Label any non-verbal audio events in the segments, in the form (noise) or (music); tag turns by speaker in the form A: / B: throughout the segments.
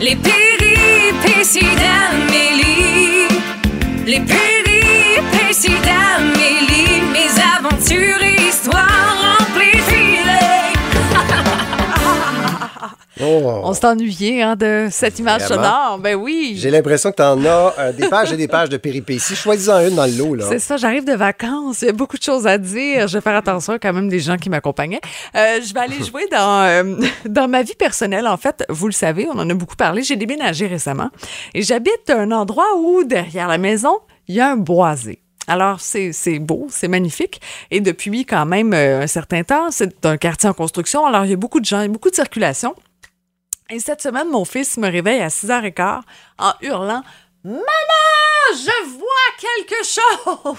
A: Les péripéties d'Amélie. Les péripéties
B: Oh.
C: On s'est ennuyé hein, de cette image
B: Vraiment?
C: sonore. Ben oui.
B: J'ai l'impression que tu en as euh, des pages et des pages de péripéties. Choisis-en une dans le lot. Là.
C: C'est ça, j'arrive de vacances. Il y a beaucoup de choses à dire. Je vais faire attention quand même des gens qui m'accompagnaient. Euh, je vais aller (laughs) jouer dans, euh, dans ma vie personnelle. En fait, vous le savez, on en a beaucoup parlé. J'ai déménagé récemment et j'habite un endroit où, derrière la maison, il y a un boisé. Alors, c'est c'est beau, c'est magnifique. Et depuis quand même euh, un certain temps, c'est un quartier en construction. Alors, il y a beaucoup de gens, il y a beaucoup de circulation. Et cette semaine, mon fils me réveille à 6h15 en hurlant Maman, je vois quelque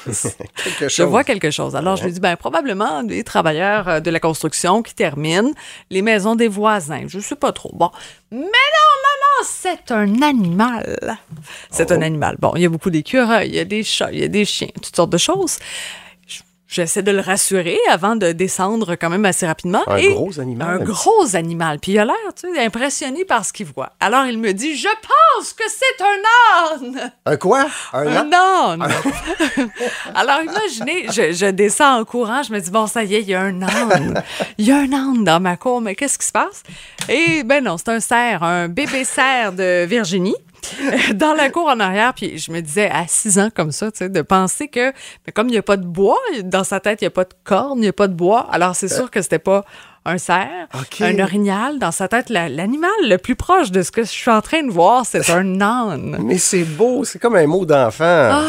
C: chose! (laughs)
B: Quelque
C: Je vois quelque chose. Alors, je lui dis, ben, probablement des travailleurs euh, de la construction qui terminent les maisons des voisins. Je sais pas trop. Bon. Mais non, maman, c'est un animal. C'est
B: Oh.
C: un animal. Bon, il y a beaucoup d'écureuils, il y a des chats, il y a des chiens, toutes sortes de choses. Je- J'essaie de le rassurer avant de descendre quand même assez rapidement.
B: Un
C: Et
B: gros animal,
C: Un gros animal. Puis il a l'air, tu sais, impressionné par ce qu'il voit. Alors, il me dit, je pense que c'est un âne.
B: Un quoi? Un,
C: Un âne. (laughs) Alors, imaginez, je, je descends en courant, je me dis, bon, ça y est, il y a un âne. Il y a un âne dans ma cour, mais qu'est-ce qui se passe? Et ben non, c'est un cerf, un bébé cerf de Virginie. (laughs) Dans la cour en arrière, puis je me disais à 6 ans comme ça, tu sais, de penser que, mais comme il n'y a pas de bois, dans sa tête, il n'y a pas de corne, il n'y a pas de bois, alors c'est sûr que c'était pas un cerf, un orignal. Dans sa tête, la- l'animal le plus proche de ce que je suis en train de voir, c'est un (laughs) âne.
B: Mais c'est beau, c'est comme un mot d'enfant.
C: Ah,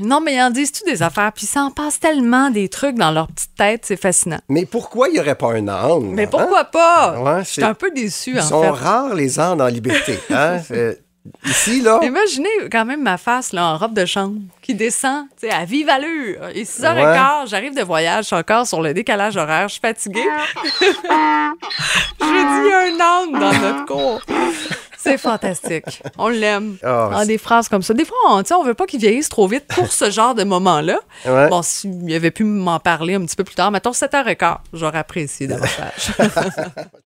C: non, mais ils en disent-tu des affaires? Puis ça en passe tellement des trucs dans leur petite tête, c'est fascinant.
B: Mais pourquoi il n'y aurait pas un âne?
C: Mais
B: hein?
C: pourquoi pas?
B: Ouais,
C: Je suis un peu déçue,
B: Ils
C: en
B: sont
C: fait.
B: rares, les ânes en liberté. Hein? (laughs) Ici, là,
C: Imaginez quand même ma face là, en robe de chambre qui descend tu sais, à vive allure. Et 6h15, j'arrive de voyage, je suis encore sur le décalage horaire, je suis fatiguée. (laughs) je dis, un âne dans notre cour. C'est fantastique. On l'aime.
B: Ah,
C: Ah,
B: c'est-
C: des phrases comme ça. Des fois, on, on veut pas qu'il vieillisse trop vite pour ce genre de moment-là.
B: Ouais.
C: Bon, s'il avait pu m'en parler un petit peu plus tard, mettons 7h15, j'aurais apprécié davantage. (laughs)